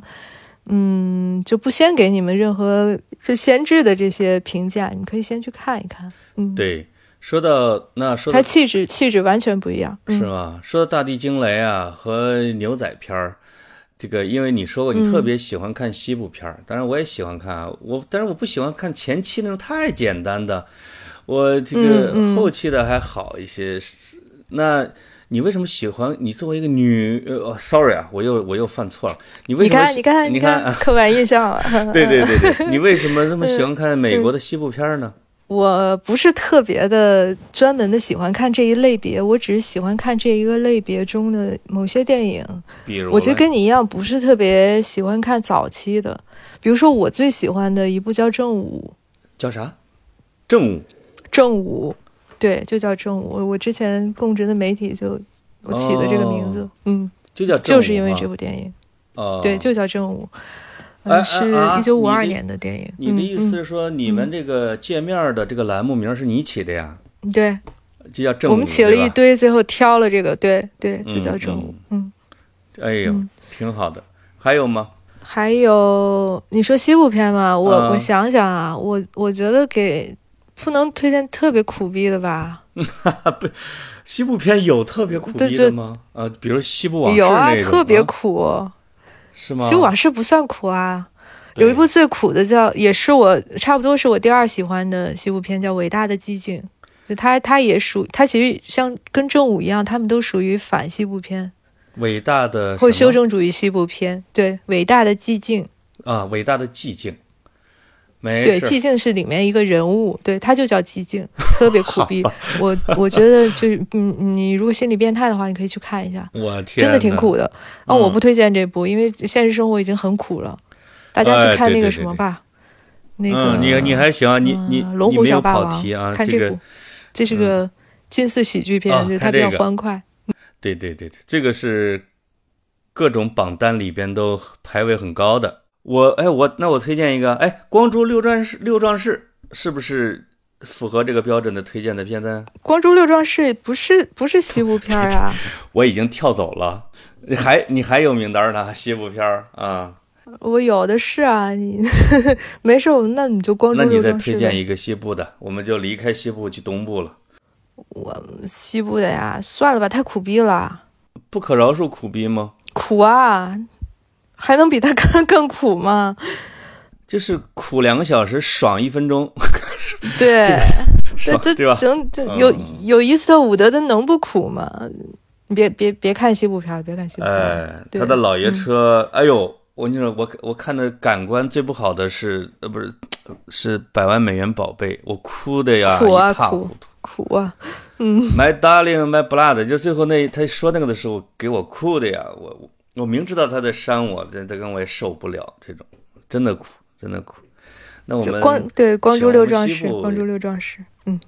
嗯，就不先给你们任何这先知的这些评价，你可以先去看一看。嗯，对，说到那说，他气质气质完全不一样，是吗？说到大地惊雷啊和牛仔片儿。这个，因为你说过你特别喜欢看西部片儿，当然我也喜欢看啊我，但是我不喜欢看前期那种太简单的，我这个后期的还好一些。那你为什么喜欢？你作为一个女，呃，sorry 啊，我又我又犯错了。你为什么？你看，你看，刻板印象 了。对对对对，你为什么那么喜欢看美国的西部片呢？我不是特别的专门的喜欢看这一类别，我只是喜欢看这一个类别中的某些电影。比如，我觉得跟你一样，不是特别喜欢看早期的。比如说，我最喜欢的一部叫《正午》，叫啥？正午。正午，对，就叫正午。我之前供职的媒体就我起的这个名字，嗯，就叫就是因为这部电影。哦，对，就叫正午。是一九五二年的电影。你的意思是说，你们这个界面的这个栏目名是你起的呀？对，就叫正午。我们起了一堆，最后挑了这个，对对，就叫正午。嗯，哎呦，挺好的。还有吗？还有，你说西部片吗？我我想想啊，我我觉得给不能推荐特别苦逼的吧？不，西部片有特别苦逼的吗？啊，比如西部往事有啊，特别苦。是吗？其实往事不算苦啊，有一部最苦的叫，也是我差不多是我第二喜欢的西部片，叫《伟大的寂静》。就它，它也属，它其实像跟正午一样，他们都属于反西部片。伟大的或修正主义西部片，对，《伟大的寂静》啊，《伟大的寂静》。对，寂静是里面一个人物，对，他就叫寂静，特别苦 逼。我我觉得就是，嗯，你如果心理变态的话，你可以去看一下。我天，真的挺苦的。啊，我不推荐这部，因为现实生活已经很苦了。大家去看那个什么吧。那个，你你还行，你你龙虎小霸王啊，看这部，这是个近似喜剧片，就是它比较欢快。对对对对，这个是各种榜单里边都排位很高的。我哎，我那我推荐一个哎，《光珠六壮士》六壮士是不是符合这个标准的推荐的片子？《光珠六壮士》不是不是西部片啊？我已经跳走了，你还你还有名单呢？西部片啊？我有的是啊，你 没事，那你就光珠六壮士。那你再推荐一个西部的，我们就离开西部去东部了。我西部的呀，算了吧，太苦逼了。不可饶恕苦逼吗？苦啊！还能比他更更苦吗？就是苦两个小时，爽一分钟，对，这爽对吧？整这有有伊斯特伍德的能不苦吗？你别别别看西部片，别看西部片儿。哎，他的老爷车，哎呦，我跟你说，我我看的感官最不好的是，呃，不是，是百万美元宝贝，我哭的呀，苦啊苦。苦啊，嗯，My darling, my blood，就最后那他说那个的时候，给我哭的呀，我我我明知道他在扇我，这这跟我也受不了这种，真的苦，真的苦。那我们就光对光珠六壮士，光珠六壮士，嗯，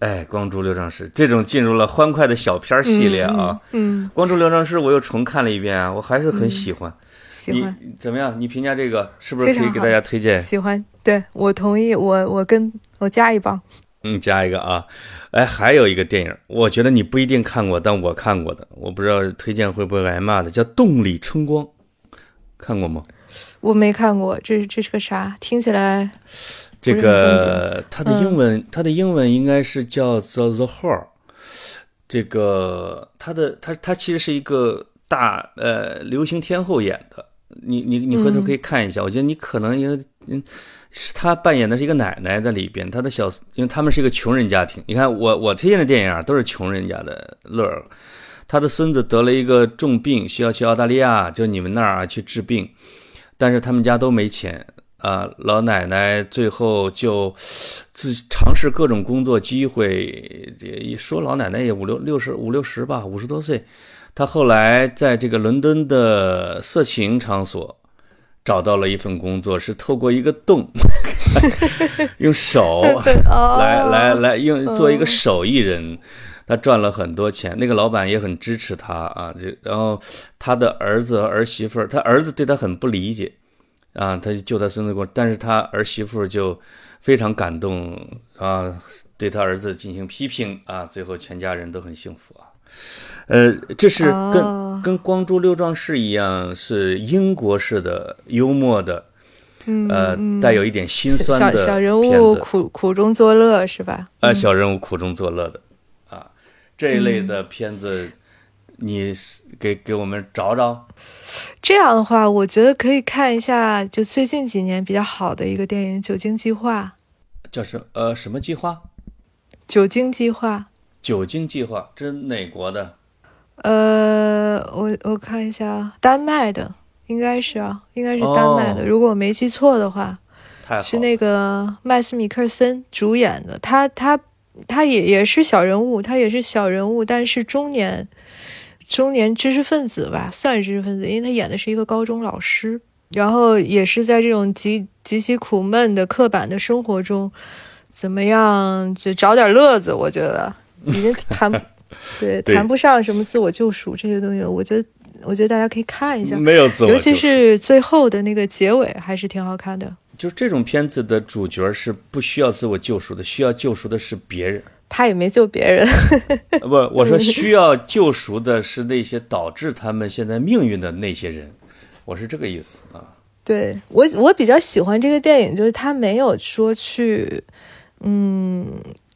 哎，光珠六壮士这种进入了欢快的小片儿系列啊。嗯，嗯，光珠六壮士我又重看了一遍啊，我还是很喜欢。你喜欢怎么样？你评价这个是不是可以给大家推荐？喜欢，对我同意，我我跟我加一棒，嗯，加一个啊。哎，还有一个电影，我觉得你不一定看过，但我看过的，我不知道推荐会不会挨骂的，叫《动力春光》，看过吗？我没看过，这这是个啥？听起来这个它的英文，它的英文应该是叫 The The Whore。这个它的它它其实是一个大呃流行天后演的，你你你回头可以看一下，我觉得你可能因为嗯，是她扮演的是一个奶奶在里边，她的小因为他们是一个穷人家庭，你看我我推荐的电影啊都是穷人家的乐儿。他的孙子得了一个重病，需要去澳大利亚，就你们那儿去治病，但是他们家都没钱啊。老奶奶最后就自尝试各种工作机会，也说老奶奶也五六六十五六十吧，五十多岁。她后来在这个伦敦的色情场所找到了一份工作，是透过一个洞，用手 哦来来来用做一个手艺人。他赚了很多钱，那个老板也很支持他啊。就然后他的儿子和儿媳妇儿，他儿子对他很不理解啊，他就救他孙子过，但是他儿媳妇就非常感动啊，对他儿子进行批评啊，最后全家人都很幸福啊。呃，这是跟、哦跟光珠六壮士一样，是英国式的幽默的，嗯呃，嗯带有一点心酸小的小人物苦苦中作乐是吧？呃，小人物苦中作乐的啊，这一类的片子，你给给我们找找。这样的话，我觉得可以看一下，就最近几年比较好的一个电影《酒精计划》。叫什呃什么计划？酒精计划，酒精计划，这是哪国的？呃，我我看一下啊，丹麦的，应该是啊，应该是丹麦的，哦如果我没记错的话，是那个麦斯米克森主演的。他他他也也是小人物，他也是小人物，但是中年中年知识分子吧，算是知识分子，因为他演的是一个高中老师，然后也是在这种极极其苦闷的刻板的生活中，怎么样就找点乐子？我觉得已经谈 对对谈不上什么自我救赎这些东西，我觉得我觉得大家可以看一下。没有自我尤其是最后的那个结尾，还是挺好看的。就这种片子的主角是不需要自我救赎的，需要救赎的是别人。他也没救别人，呃 不，我说需要救赎的是那些导致他们现在命运的那些人，我是这个意思啊。对我，我比较喜欢这个电影，就是他没有说去，嗯，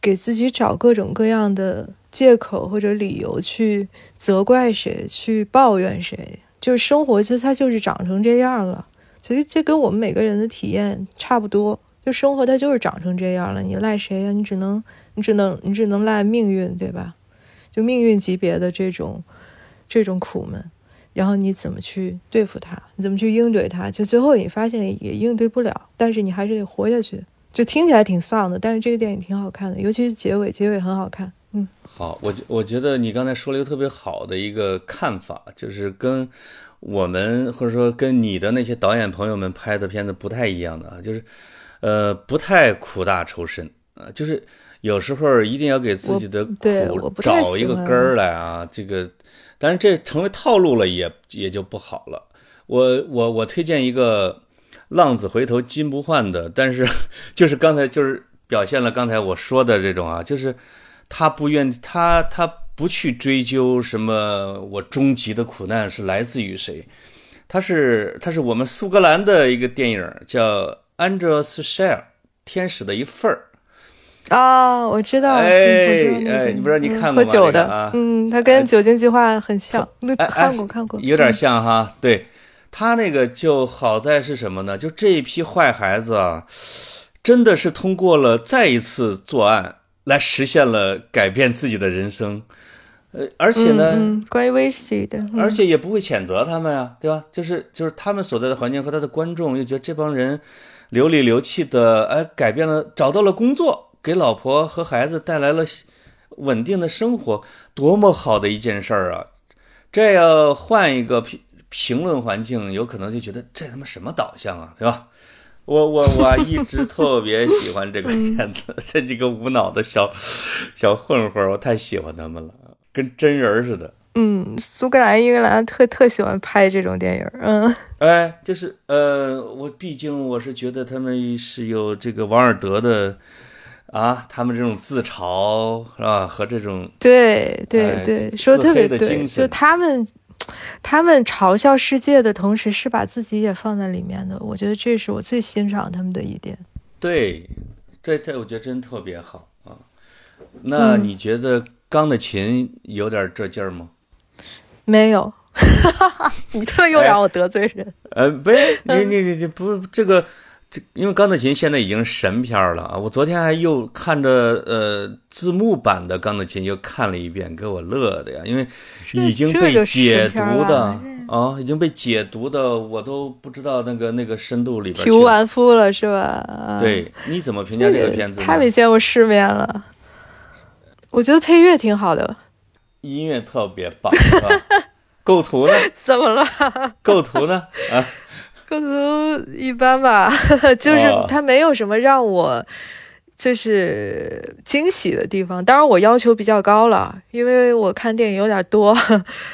给自己找各种各样的借口或者理由去责怪谁，去抱怨谁。就是生活，其实它就是长成这样了。其实这跟我们每个人的体验差不多。就生活它就是长成这样了，你赖谁呀、你只能，你只能，你只能赖命运，对吧？就命运级别的这种，这种苦闷。然后你怎么去对付它？你怎么去应对它？就最后你发现也应对不了，但是你还是得活下去。就听起来挺丧的，但是这个电影挺好看的，尤其是结尾，结尾很好看。嗯，好，我觉我觉得你刚才说了一个特别好的一个看法，就是跟我们或者说跟你的那些导演朋友们拍的片子不太一样的啊，就是呃不太苦大仇深啊，就是有时候一定要给自己的苦找一个根儿来啊，这个，但是这成为套路了也也就不好了。我我我推荐一个浪子回头金不换的，但是 就是刚才就是表现了刚才我说的这种啊，就是他不愿他他不去追究什么我终极的苦难是来自于谁，他是他是我们苏格兰的一个电影叫《Andros Share》天使的一份儿。啊，我知道，哎你不知道你嗯看过吗？喝酒的，嗯，他跟酒精计划很像，那哎看过看过，有点嗯像哈，对，他那个就好在是什么呢？就这一批坏孩子啊，真的是通过了再一次作案来实现了改变自己的人生。呃，而且呢，关于威士忌的，嗯而且也不会谴责他们啊，对吧？就是就是他们所在的环境和他的观众又觉得这帮人流里流气的，哎，改变了，找到了工作，给老婆和孩子带来了稳定的生活，多么好的一件事儿啊！这要换一个评评论环境，有可能就觉得这他妈什么导向啊，对吧？我我我一直特别喜欢这个片子，这几个无脑的小小混混儿，我太喜欢他们了，跟真人似的。嗯，苏格兰、英格兰特特喜欢拍这种电影，嗯，哎，就是呃，我毕竟我是觉得他们是有这个王尔德的啊，他们这种自嘲是吧，和这种对对哎对，自说得特别的对，精神就他们。他们嘲笑世界的同时，是把自己也放在里面的。我觉得这是我最欣赏他们的一点。对，这这我觉得真特别好啊。那嗯你觉得钢的琴有点这劲儿吗？没有，你特又让我得罪人。呃，不是，你你你你不是这个，这因为钢的琴现在已经神片了啊！我昨天还又看着呃字幕版的钢的琴又看了一遍，给我乐的呀，因为已经被解读的了啊，已经被解读的，我都不知道那个那个深度里边体无。完肤了是吧？啊，对，你怎么评价这个片子？太没见过世面了。我觉得配乐挺好的，音乐特别棒？构图呢？怎么了？构图呢？啊，构图一般吧，就是哦它没有什么让我就是惊喜的地方。当然，我要求比较高了，因为我看电影有点多，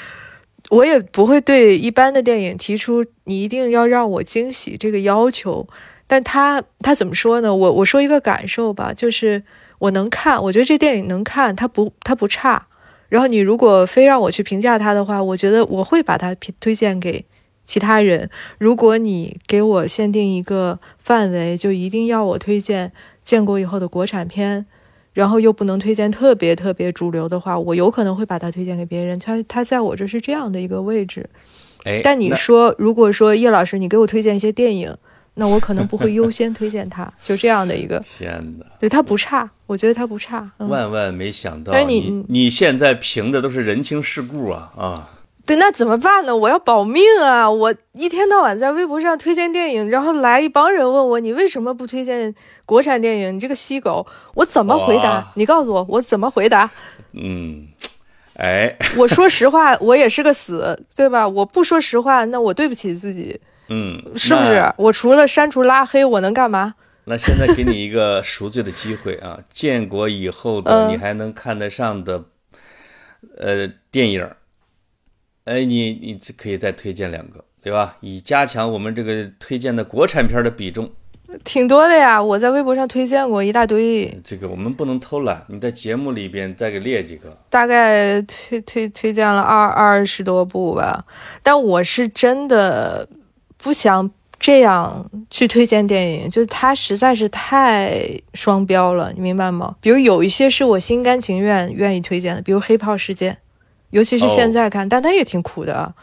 我也不会对一般的电影提出你一定要让我惊喜这个要求。但他他怎么说呢？我我说一个感受吧，就是我能看，我觉得这电影能看，它不它不差。然后你如果非让我去评价它的话，我觉得我会把它推推荐给其他人。如果你给我限定一个范围，就一定要我推荐建国以后的国产片，然后又不能推荐特别特别主流的话，我有可能会把它推荐给别人。他他在我这是这样的一个位置。哎，但你说，如果说叶老师你给我推荐一些电影，那我可能不会优先推荐他，就这样的一个。天哪！对，他不差，我觉得他不差。嗯，万万没想到但你你你现在评的都是人情世故啊啊！对，那怎么办呢？我要保命啊！我一天到晚在微博上推荐电影，然后来一帮人问我你为什么不推荐国产电影？你这个西狗，我怎么回答？你告诉我，我怎么回答？嗯，哎，我说实话，我也是个死，对吧？我不说实话，那我对不起自己，嗯，是不是？我除了删除拉黑，我能干嘛？那现在给你一个赎罪的机会啊！建国以后的嗯你还能看得上的呃电影儿，哎，你你可以再推荐两个，对吧？以加强我们这个推荐的国产片的比重。挺多的呀，我在微博上推荐过一大堆，这个我们不能偷懒，你在节目里边再给列几个。大概推推推荐了二二十多部吧。但我是真的不想这样去推荐电影，就是它实在是太双标了，你明白吗？比如有一些是我心甘情愿愿意推荐的，比如《黑炮事件》，尤其是现在看，但它也挺苦的啊。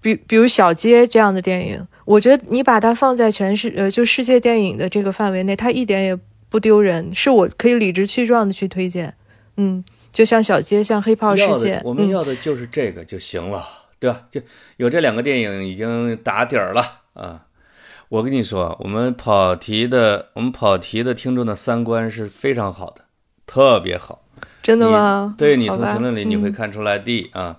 比比如小街这样的电影，我觉得你把它放在全世呃就世界电影的这个范围内，它一点也不丢人，是我可以理直气壮的去推荐。嗯，就像小街，像黑炮事要件，我们嗯要的就是这个就行了，对吧？就有这两个电影已经打底儿了啊！我跟你说，我们跑题的，我们跑题的听众的三观是非常好的，特别好。真的你吗？对你从评论里你会嗯看出来的啊。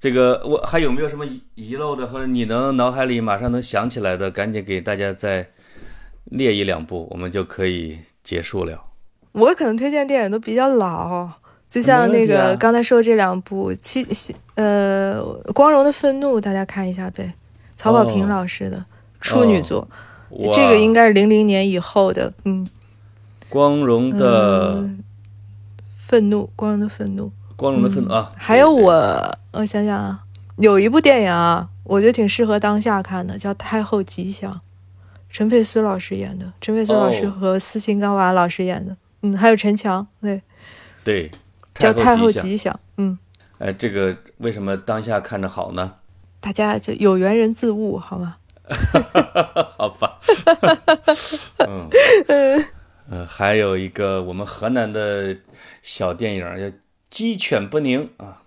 这个我还有没有什么遗遗漏的，或者你能脑海里马上能想起来的，赶紧给大家再列一两部，我们就可以结束了。我可能推荐电影都比较老，就像那个刚才说的这两部《七呃光荣的愤怒》，大家看一下呗，曹保平哦老师的处女作，哇这个应该是零零年以后的，嗯，光荣的、嗯愤怒，光荣的愤怒。光荣的愤怒啊！还有我，我想想啊，有一部电影啊，我觉得挺适合当下看的，叫《太后吉祥》，陈佩斯老师演的，陈佩斯老师哦和斯琴高娃老师演的，嗯，还有陈强，对，对，叫《太后吉祥。吉祥》，嗯，哎，这个为什么当下看着好呢？大家就有缘人自悟，好吗？好吧，嗯，呃，还有一个我们河南的小电影叫《鸡犬不宁》啊，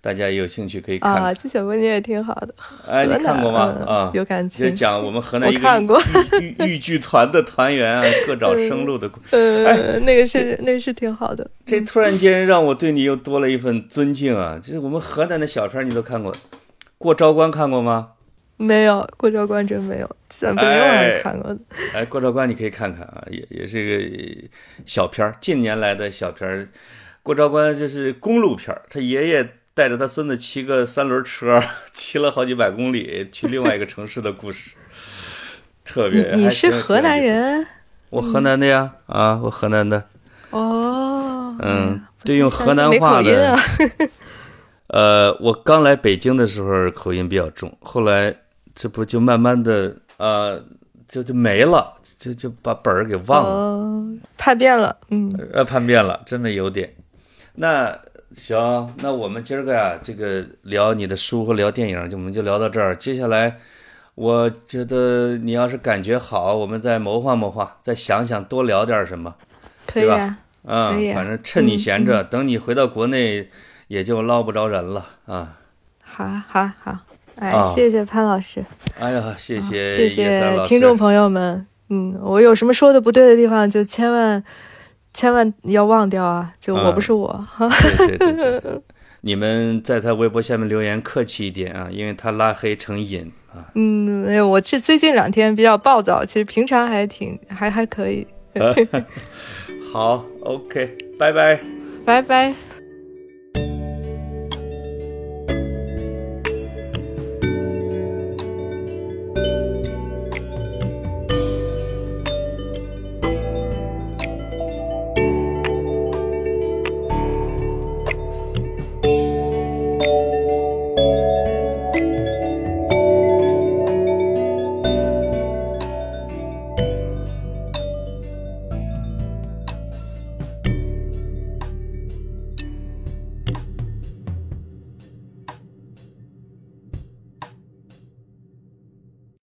大家有兴趣可以看看。啊，鸡犬不宁也挺好的。哎，你看过吗？嗯啊，有感情就讲我们河南一个豫豫豫剧团的团员啊，各找生路的故。呃，那个是那个是挺好的。这突然间让我对你又多了一份尊敬啊！就是我们河南的小片，你都看过，《过昭关》看过吗？没有过昭关真没有，鸡犬不宁我还看过的。哎，《过昭关》你可以看看啊，也也是个小片儿，近年来的小片儿。《过昭关》就是公路片儿，他爷爷带着他孙子骑个三轮车，骑了好几百公里去另外一个城市的故事，特别。你你是河南？人我河南的呀，啊，我河南的。哦？嗯哎对用河南话的。呃，我刚来北京的时候口音比较重，后来这不就慢慢的呃，就就没了，就就把本儿给忘了，哦，叛变了。嗯，呃，叛变了，真的有点。那行，那我们今儿个呀，这个聊你的书和聊电影，就我们就聊到这儿。接下来，我觉得你要是感觉好，我们再谋划谋划，再想想多聊点什么。对吧可以啊。可以嗯，啊反正趁你闲着，等你回到国内，也就捞不着人了啊。好啊好啊好，哎，啊谢谢潘老师，哎呀，谢谢谢谢听众朋友们。嗯，我有什么说的不对的地方，就千万千万要忘掉啊！就我不是我哈。对对对对对，你们在他微博下面留言客气一点啊，因为他拉黑成瘾啊。嗯，没有，我这最近两天比较暴躁，其实平常还挺还还可以。好，OK，拜拜。拜拜。